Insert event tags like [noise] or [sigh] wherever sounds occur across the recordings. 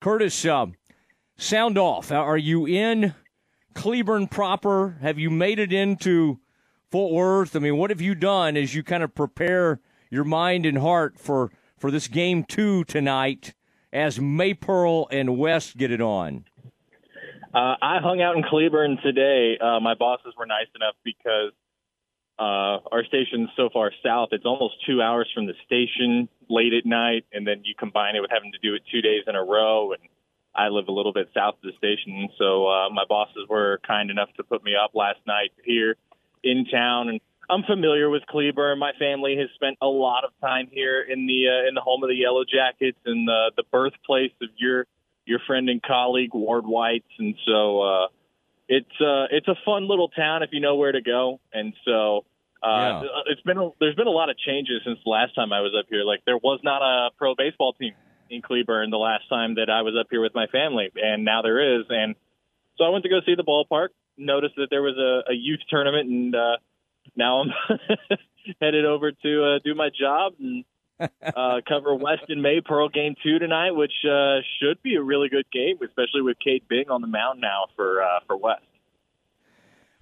Kurtis, uh, sound off. Are you in Cleburne proper? Have you made it into Fort Worth? I mean, what have you done as you kind of prepare your mind and heart for, for this game two tonight as Maypearl and West get it on? Uh, I hung out in Cleburne today. Uh, my bosses were nice enough because uh, our station's so far south. It's almost two hours from the station late at night, and then you combine it with having to do it two days in a row. And I live a little bit south of the station, so uh, my bosses were kind enough to put me up last night here in town. And I'm familiar with Cleburne. My family has spent a lot of time here in the uh, in the home of the Yellow Jackets and the the birthplace of your your friend and colleague Ward White's, and so uh, it's uh, it's a fun little town if you know where to go. And so uh, yeah. it's been a, there's been a lot of changes since the last time I was up here. Like there was not a pro baseball team in Cleburne the last time that I was up here with my family, and now there is. And so I went to go see the ballpark. Noticed that there was a, a youth tournament, and uh, now I'm [laughs] headed over to uh, do my job and uh, cover Weston Maypearl game two tonight, which uh, should be a really good game, especially with Cade Bing on the mound now for uh, for West.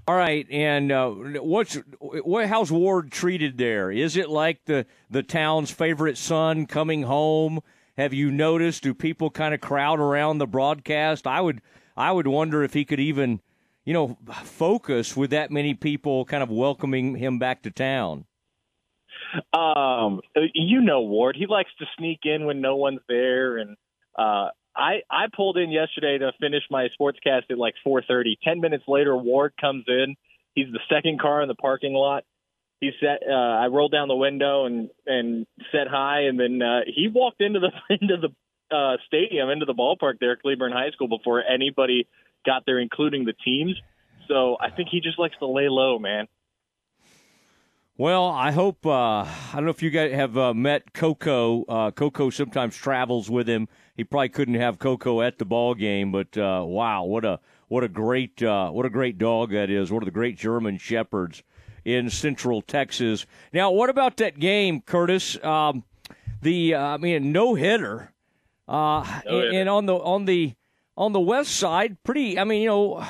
All right, and uh, what's what? How's Ward treated there? Is it like the the town's favorite son coming home? Have you noticed? Do people kind of crowd around the broadcast? I would I would wonder if he could even, you know, focus with that many people kind of welcoming him back to town. Um, you know Ward. He likes to sneak in when no one's there, and uh, I I pulled in yesterday to finish my sportscast at like 4:30. Ten minutes later, Ward comes in. He's the second car in the parking lot. He said, uh, I rolled down the window and and said hi, and then uh, he walked into the [laughs] into the uh, stadium, into the ballpark there, at Cleburne High School, before anybody got there, including the teams. So I think he just likes to lay low, man. Well, I hope. Uh, I don't know if you guys have uh, met Coco. Uh, Coco sometimes travels with him. He probably couldn't have Coco at the ball game, but uh, wow, what a what a great uh, what a great dog that is. One of the great German shepherds in Central Texas. Now, what about that game, Kurtis? Um, the uh, I mean, no hitter, uh, and, and on the on the on the west side, pretty. I mean, you know,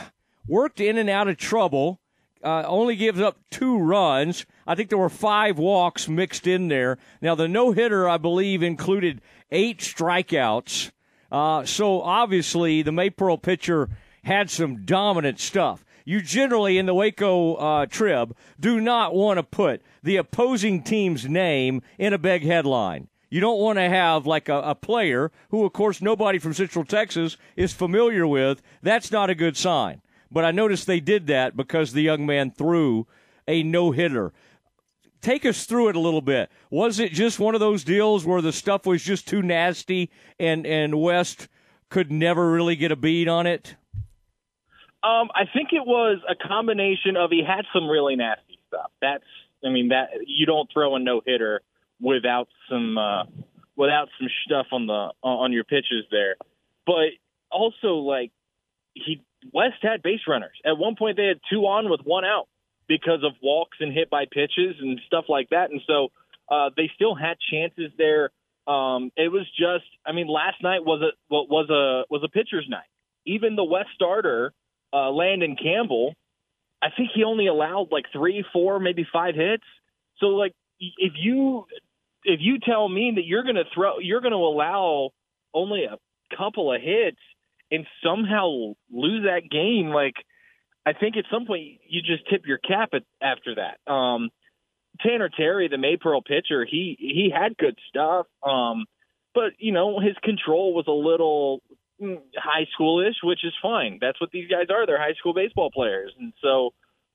worked in and out of trouble. Uh, only gives up two runs. I think there were five walks mixed in there. Now, the no hitter, I believe, included eight strikeouts. Uh, so obviously, the Maypearl pitcher had some dominant stuff. You generally, in the Waco uh, Trib, do not want to put the opposing team's name in a big headline. You don't want to have like a, a, player who, of course, nobody from Central Texas is familiar with. That's not a good sign. But I noticed they did that because the young man threw a no hitter. Take us through it a little bit. Was it just one of those deals where the stuff was just too nasty and, and West could never really get a bead on it? Um, I think it was a combination of he had some really nasty stuff. That's, I mean, that you don't throw a no hitter without some uh, without some stuff on the on your pitches there. But also, like he West had base runners. At one point, they had two on with one out because of walks and hit by pitches and stuff like that. And so uh, they still had chances there. Um, it was just, I mean, last night was a was a was a pitcher's night. Even the West starter, uh, Landon Campbell, I think he only allowed like three, four, maybe five hits. So like, if you if you tell me that you're going to throw, you're going to allow only a couple of hits and somehow lose that game, like I think at some point you just tip your cap at, after that. Um, Tanner Terry, the Maypearl pitcher, he he had good stuff, um, but you know his control was a little mm, high schoolish, which is fine. That's what these guys are. They're high school baseball players, and so.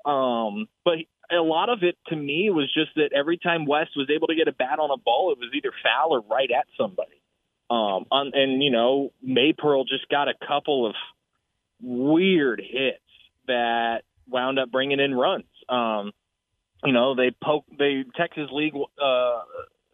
Um, but a lot of it to me was just that every time West was able to get a bat on a ball, it was either foul or right at somebody. Um, on, and you know, Maypearl just got a couple of weird hits that wound up bringing in runs. Um, you know, they poke, they Texas League, uh,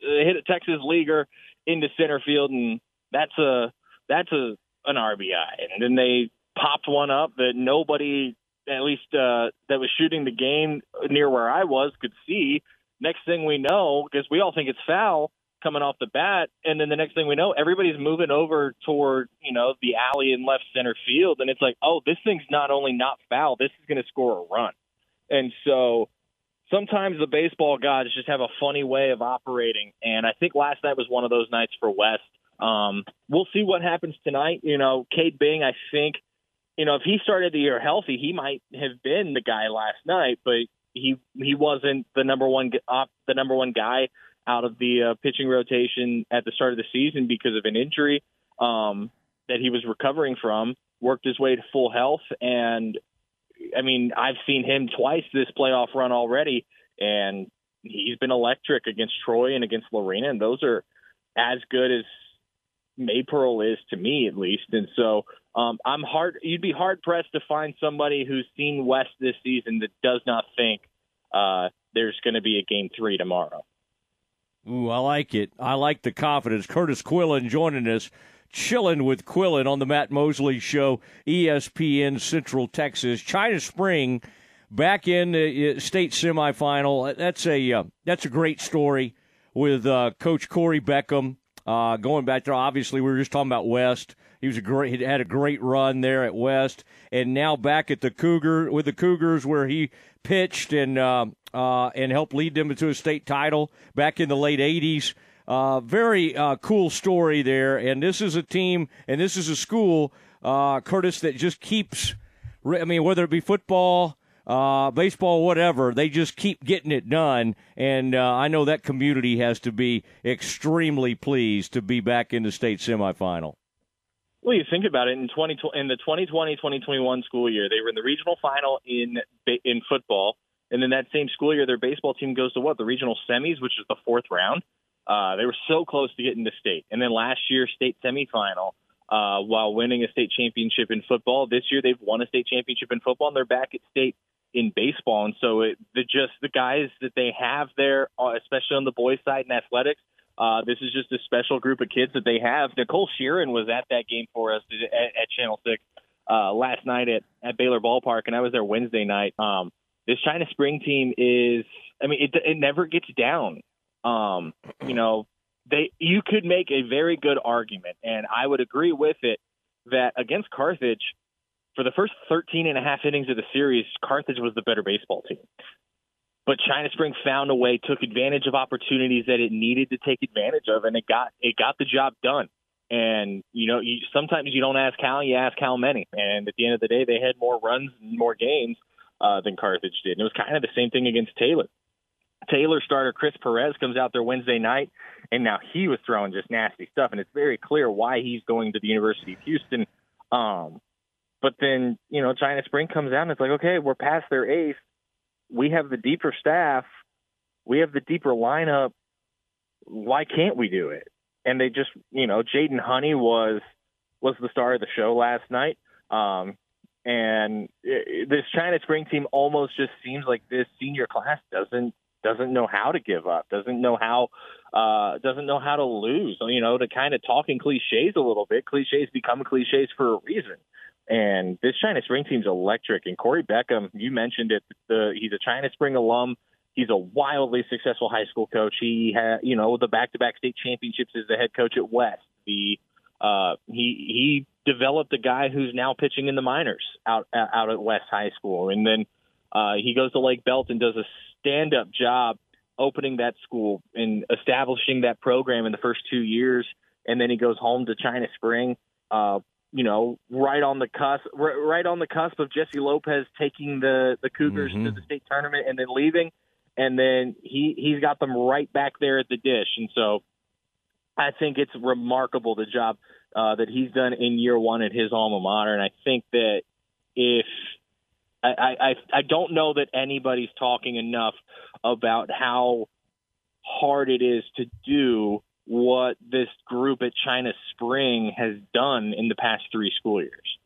they hit a Texas leaguer into center field, and that's a that's a an RBI. And then they popped one up that nobody, at least uh, that was shooting the game near where I was, could see. Next thing we know, because we all think it's foul, coming off the bat, and then the next thing we know, everybody's moving over toward you know the alley in left center field, and it's like, oh, this thing's not only not foul, this is going to score a run, and so sometimes the baseball gods just have a funny way of operating, and I think last night was one of those nights for West. Um, we'll see what happens tonight. You know, Cade Bing, I think, you know, if he started the year healthy, he might have been the guy last night, but he he wasn't the number one the number one guy out of the uh, pitching rotation at the start of the season because of an injury um, that he was recovering from. Worked his way to full health, and I mean, I've seen him twice this playoff run already, and he's been electric against Troy and against Lorena, and those are as good as Maypearl is to me, at least. And so um, I'm hard. You'd be hard pressed to find somebody who's seen West this season that does not think uh, there's going to be a game three tomorrow. Ooh, I like it. I like the confidence. Kurtis Quillin joining us, chilling with Quillin on the Matt Mosley Show, ESPN Central Texas. China Spring back in the uh, state semifinal. That's a uh, that's a great story with uh, Coach Corey Beckham. Uh, going back there, obviously we were just talking about West. He was a great, he had a great run there at West, and now back at the Cougar with the Cougars, where he pitched and uh, and helped lead them to a state title back in the late '80s. Uh, very uh, cool story there, and this is a team, and this is a school, uh, Kurtis, that just keeps. I mean, whether it be football, uh, baseball, whatever. They just keep getting it done, and uh, I know that community has to be extremely pleased to be back in the state semifinal. Well, you think about it in 20 in the 2020-2021 school year, they were in the regional final in in football, and then that same school year, their baseball team goes to what the regional semis, which is the fourth round. Uh, they were so close to getting to state, and then last year, state semifinal. Uh, while winning a state championship in football, this year they've won a state championship in football, and they're back at state in baseball. And so it, the just the guys that they have there, uh, especially on the boys' side in athletics, uh, this is just a special group of kids that they have. Nicole Sheeran was at that game for us at, at Channel Six uh, last night at, at Baylor Ballpark, and I was there Wednesday night. Um, this China Spring team is, I mean, it, it never gets down. Um, you know, they you could make a very good argument, and I would agree with it that against Carthage, for the first 13 and a half innings of the series, Carthage was the better baseball team. But China Spring found a way, took advantage of opportunities that it needed to take advantage of, and it got it got the job done. And you know, you, sometimes you don't ask how, you ask how many. And at the end of the day, they had more runs and more games uh, than Carthage did. And it was kind of the same thing against Taylor. Taylor starter Chris Perez comes out there Wednesday night, and now he was throwing just nasty stuff, and it's very clear why he's going to the University of Houston. Um, but then you know China Spring comes out and it's like, okay, we're past their ace we have the deeper staff, we have the deeper lineup. Why can't we do it? And they just, you know, Jaden Honey was was the star of the show last night. Um, and this China Spring team almost just seems like this senior class doesn't doesn't know how to give up, doesn't know how uh, doesn't know how to lose. You know, to kind of talking cliches a little bit. Cliches become cliches for a reason. And this China Spring team's electric. And Corey Beckham, you mentioned it. The, he's a China Spring alum. He's a wildly successful high school coach. He had, you know, the back-to-back state championships as the head coach at West. The uh, he he developed a guy who's now pitching in the minors out out at West High School, and then uh, he goes to Lake Belt and does a stand-up job opening that school and establishing that program in the first two years, and then he goes home to China Spring. Uh, you know, right on the cusp, right on the cusp of Jesse Lopez taking the the Cougars mm-hmm. to the state tournament and then leaving, and then he he's got them right back there at the dish, and so I think it's remarkable the job uh, that he's done in year one at his alma mater, and I think that if I, I I don't know that anybody's talking enough about how hard it is to do what this group at China Spring has done in the past three school years.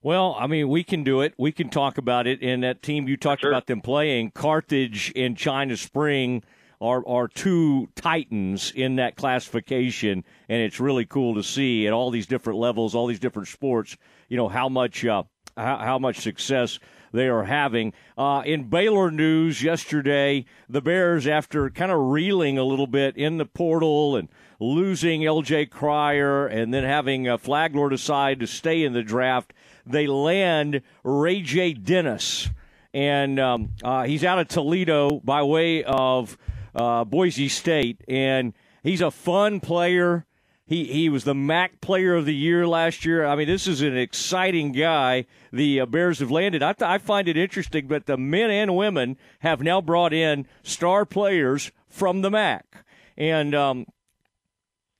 Well, I mean, we can do it. We can talk about it. And that team you talked sure. about them playing, Carthage and China Spring are are two titans in that classification, and it's really cool to see at all these different levels, all these different sports. You know how much uh, how, much success they are having. Uh, in Baylor news yesterday, the Bears, after kind of reeling a little bit in the portal and losing L.J. Cryer and then having uh, Flagler decide to stay in the draft, they land Ray J. Dennis. And um, uh, he's out of Toledo by way of uh, Boise State. And he's a fun player. He he was the MAC Player of the Year last year. I mean, this is an exciting guy. The uh, Bears have landed. I, th- I find it interesting, but the men and women have now brought in star players from the MAC, and um,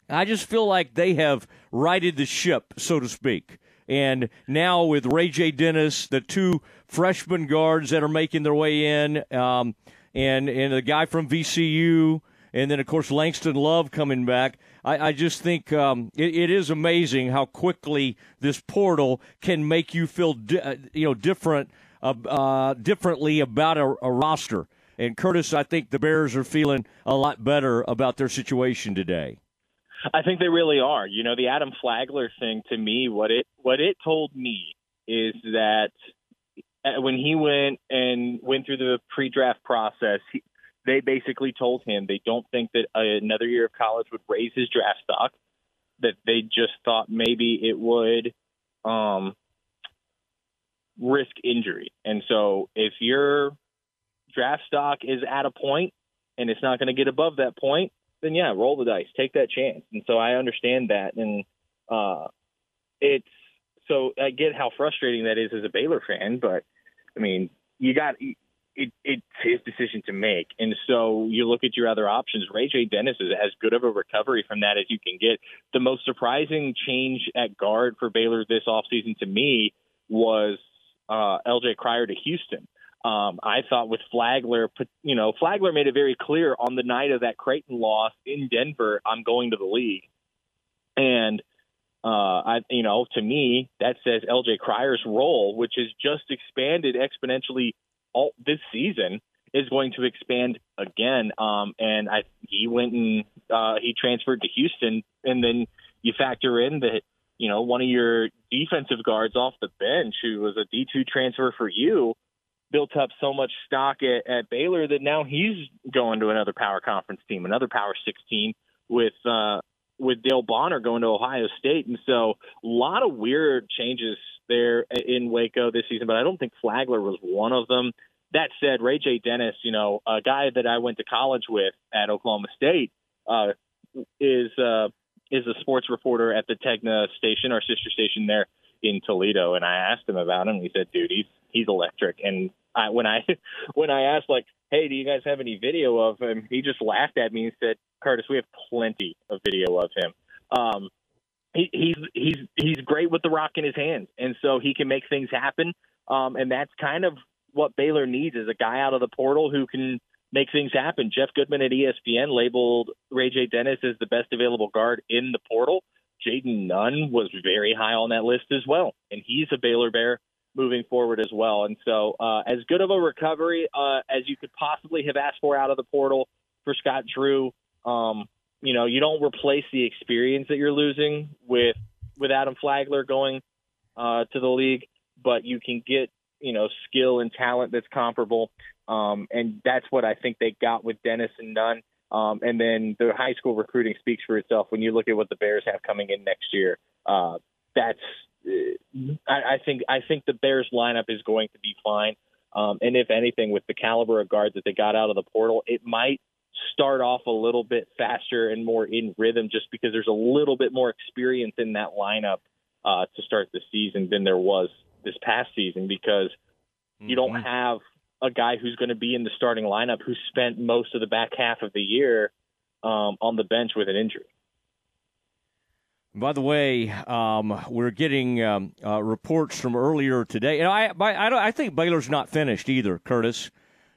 I just feel like they have righted the ship, so to speak. And now with Ray J. Dennis, the two freshman guards that are making their way in, um, and and the guy from VCU, and then of course Langston Love coming back. I, I just think um, it, it is amazing how quickly this portal can make you feel, di- uh, you know, different, uh, uh, differently about a, a roster. And Kurtis, I think the Bears are feeling a lot better about their situation today. I think they really are. You know, the Adam Flagler thing to me, what it what it told me is that when he went and went through the pre-draft process, he, they basically told him they don't think that another year of college would raise his draft stock. That they just thought maybe it would um, risk injury. And so if your draft stock is at a point and it's not going to get above that point, then yeah, roll the dice, take that chance. And so I understand that, and uh, it's so I get how frustrating that is as a Baylor fan, but I mean, you got it, it's his decision to make. And so you look at your other options. Ray J. Dennis is as good of a recovery from that as you can get. The most surprising change at guard for Baylor this offseason to me was uh, LJ Cryer to Houston. Um, I thought with Flagler, you know, Flagler made it very clear on the night of that Creighton loss in Denver, I'm going to the league. And uh, I, you know, to me, that says LJ Cryer's role, which has just expanded exponentially all this season is going to expand again. Um, and I, he went and uh, he transferred to Houston, and then you factor in that you know one of your defensive guards off the bench, who was a D two transfer for you, built up so much stock at, at Baylor that now he's going to another power conference team, another power sixteen with. Uh, with Dale Bonner going to Ohio State, and so a lot of weird changes there in Waco this season. But I don't think Flagler was one of them. That said, Ray J. Dennis, you know, a guy that I went to college with at Oklahoma State, uh, is uh, is a sports reporter at the Tegna station, our sister station there in Toledo. And I asked him about him. He said, "Dude, he's he's electric." And I, when I [laughs] when I asked like, "Hey, do you guys have any video of him?" He just laughed at me and said, "Kurtis, we have plenty of video of him." Um, he, he's he's he's great with the rock in his hands, and so he can make things happen. Um, and that's kind of what Baylor needs is a guy out of the portal who can make things happen. Jeff Goodman at ESPN labeled Ray J. Dennis as the best available guard in the portal. Jayden Nunn was very high on that list as well, and he's a Baylor Bear moving forward as well. And so, uh, as good of a recovery uh, as you could possibly have asked for out of the portal for Scott Drew. Um, you know, you don't replace the experience that you're losing with with Adam Flagler going uh, to the league, but you can get you know skill and talent that's comparable, um, and that's what I think they got with Dennis and Nunn. Um, and then the high school recruiting speaks for itself when you look at what the Bears have coming in next year. Uh, that's I, I think I think the Bears lineup is going to be fine. Um, and if anything, with the caliber of guards that they got out of the portal, it might start off a little bit faster and more in rhythm just because there's a little bit more experience in that lineup uh, to start the season than there was this past season because mm-hmm. you don't mm-hmm. have a guy who's going to be in the starting lineup who spent most of the back half of the year um, on the bench with an injury. By the way, um, we're getting um, uh, reports from earlier today, and I, I, I, think Baylor's not finished either, Kurtis.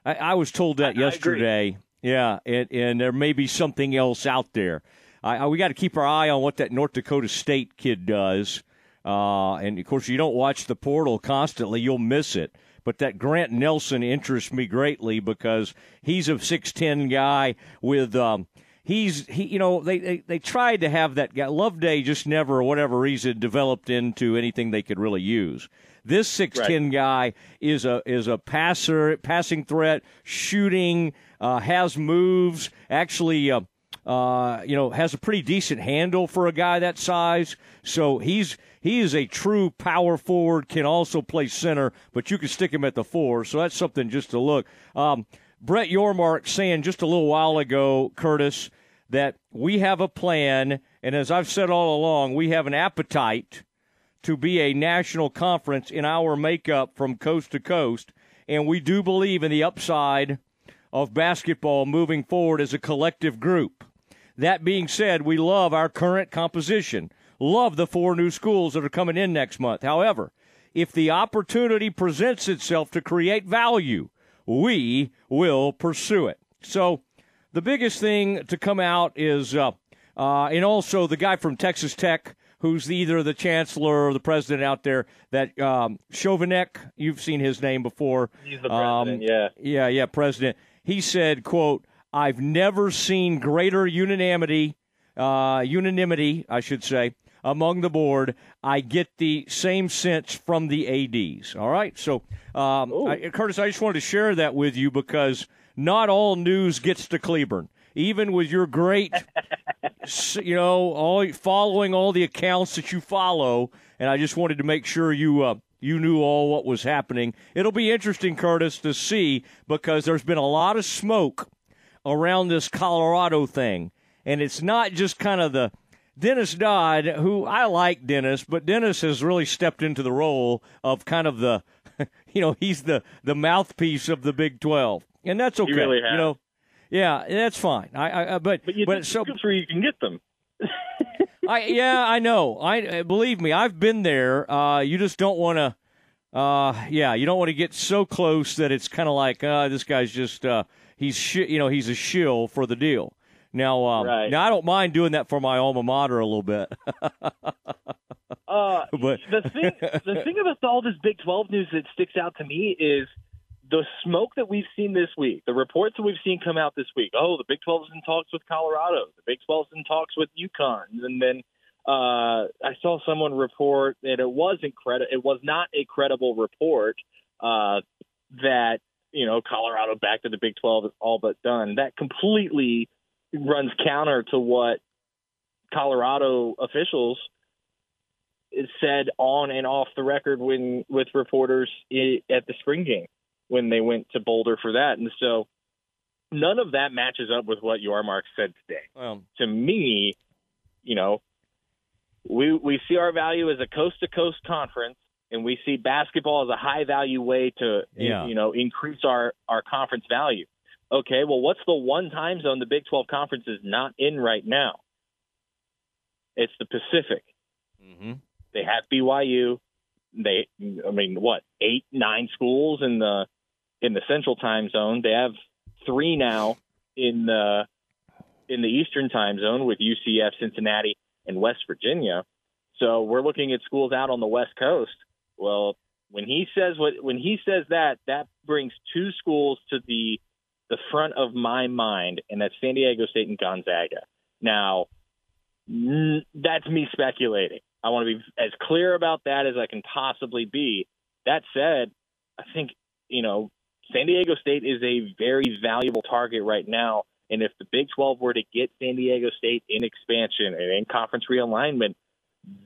I, I was told that yesterday. Yeah, and, and there may be something else out there. I, we got to keep our eye on what that North Dakota State kid does. Uh, and of course, you don't watch the portal constantly, you'll miss it. But that Grant Nelson interests me greatly because he's a 6'10 guy with, um, he's he you know they, they they tried to have that guy Loveday just never for whatever reason developed into anything they could really use. This six ten right. guy is a is a passer, passing threat, shooting, uh, has moves, actually. Uh, uh, you know, has a pretty decent handle for a guy that size. So he's he is a true power forward. Can also play center, but you can stick him at the four. So that's something just to look. Um, Brett Yormark saying just a little while ago, Kurtis, that we have a plan, and as I've said all along, we have an appetite to be a national conference in our makeup from coast to coast, and we do believe in the upside of basketball moving forward as a collective group. That being said, we love our current composition, love the four new schools that are coming in next month. However, if the opportunity presents itself to create value, we will pursue it. So, the biggest thing to come out is, uh, uh, and also the guy from Texas Tech, who's either the chancellor or the president out there, that um, Schovanec, you've seen his name before. He's the president, um, yeah. Yeah, yeah, president. He said, quote, I've never seen greater unanimity, uh, unanimity, I should say, among the board. I get the same sense from the ADs. All right. So, um, I, Kurtis, I just wanted to share that with you because not all news gets to Cleburne. Even with your great, [laughs] you know, all following all the accounts that you follow, and I just wanted to make sure you uh, you knew all what was happening. It'll be interesting, Kurtis, to see because there's been a lot of smoke around this Colorado thing, and it's not just kind of the Dennis Dodd, who I like Dennis, but Dennis has really stepped into the role of kind of the, [laughs] you know, he's the the mouthpiece of the Big Twelve, and that's okay. Really you know, yeah, that's fine. I, I but but, you but so where you can get them. [laughs] I yeah, I know. I believe me, I've been there. Uh, you just don't want to. Uh, yeah, you don't want to get so close that it's kind of like, uh, this guy's just, uh, he's, sh- you know, he's a shill for the deal. Now, um, right. now I don't mind doing that for my alma mater a little bit. [laughs] uh, but the thing, the thing about all this Big Twelve news that sticks out to me is the smoke that we've seen this week, the reports that we've seen come out this week. Oh, the Big Twelve is in talks with Colorado. The Big Twelve is in talks with UConn, and then uh, I saw someone report that it was incredible. It was not a credible report uh, that you know Colorado back to the Big Twelve is all but done. That completely runs counter to what Colorado officials said on and off the record when with reporters at the spring game when they went to Boulder for that. And so none of that matches up with what Yormark said today. Well, to me, you know, we we see our value as a coast to coast conference and we see basketball as a high value way to yeah. you know increase our our conference value. Okay, well, what's the one time zone the Big 12 Conference is not in right now? It's the Pacific. Mm-hmm. They have BYU. They, I mean, what eight, nine schools in the in the Central Time Zone. They have three now in the in the Eastern Time Zone with UCF, Cincinnati, and West Virginia. So we're looking at schools out on the West Coast. Well, when he says what when he says that, that brings two schools to the the front of my mind, and that's San Diego State and Gonzaga. Now, that's me speculating. I want to be as clear about that as I can possibly be. That said, I think, you know, San Diego State is a very valuable target right now. And if the Big 12 were to get San Diego State in expansion and in conference realignment,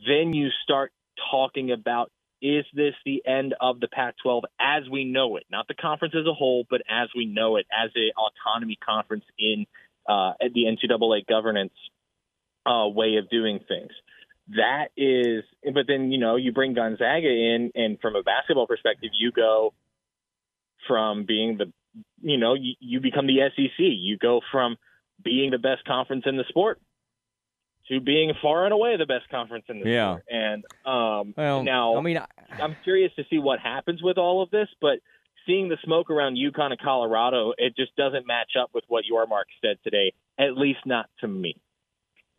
then you start talking about is this the end of the Pac 12 as we know it? Not the conference as a whole, but as we know it, as an autonomy conference in uh, the NCAA governance uh, way of doing things. That is, but then, you know, you bring Gonzaga in, and from a basketball perspective, you go from being the, you know, you, you become the SEC. You go from being the best conference in the sport to being far and away the best conference in the yeah. sport. And um, well, now, I mean, I, I'm curious to see what happens with all of this, but seeing the smoke around UConn and Colorado, it just doesn't match up with what Yormark said today, at least not to me.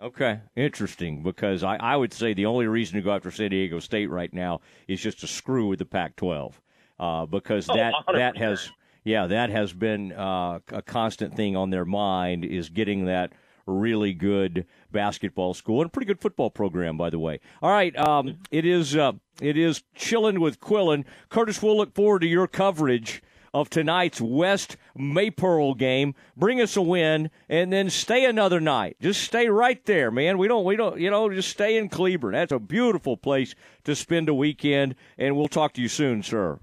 Okay, interesting. Because I, I would say the only reason to go after San Diego State right now is just to screw with the Pac-12, uh, because that oh, that has yeah that has been uh, a constant thing on their mind is getting that really good basketball school and pretty good football program, by the way. All right, um, it is uh, it is chilling with Quillin. Kurtis, we'll look forward to your coverage of tonight's West Maypearl game. Bring us a win, and then stay another night. Just stay right there, man. We don't, we don't, you know, just stay in Cleburne. That's a beautiful place to spend a weekend, and we'll talk to you soon, sir.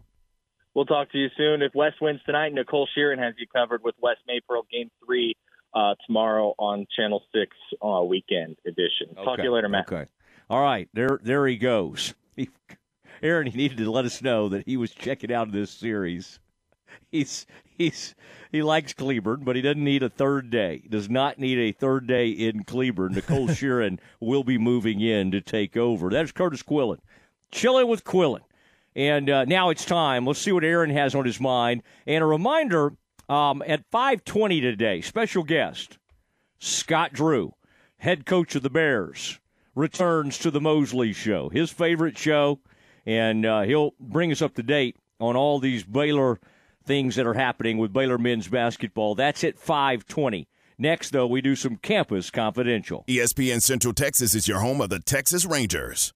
We'll talk to you soon. If West wins tonight, Nicole Sheeran has you covered with West Maypearl Game Three uh, tomorrow on Channel Six uh, Weekend Edition. Okay. Talk to you later, Matt. Okay. All right. There, there he goes. [laughs] Aaron, he needed to let us know that he was checking out of this series. He's he's he likes Cleburne, but he doesn't need a third day. He does not need a third day in Cleburne. Nicole [laughs] Sheeran will be moving in to take over. That's Kurtis Quillin. Chilling with Quillin. And uh, now it's time. Let's see what Aaron has on his mind. And a reminder um, at 5:20 today, special guest Scott Drew, head coach of the Bears, returns to the Mosley Show, his favorite show, and uh, he'll bring us up to date on all these Baylor things that are happening with Baylor men's basketball. That's at 5:20. Next, though, we do some campus confidential. ESPN Central Texas is your home of the Texas Rangers.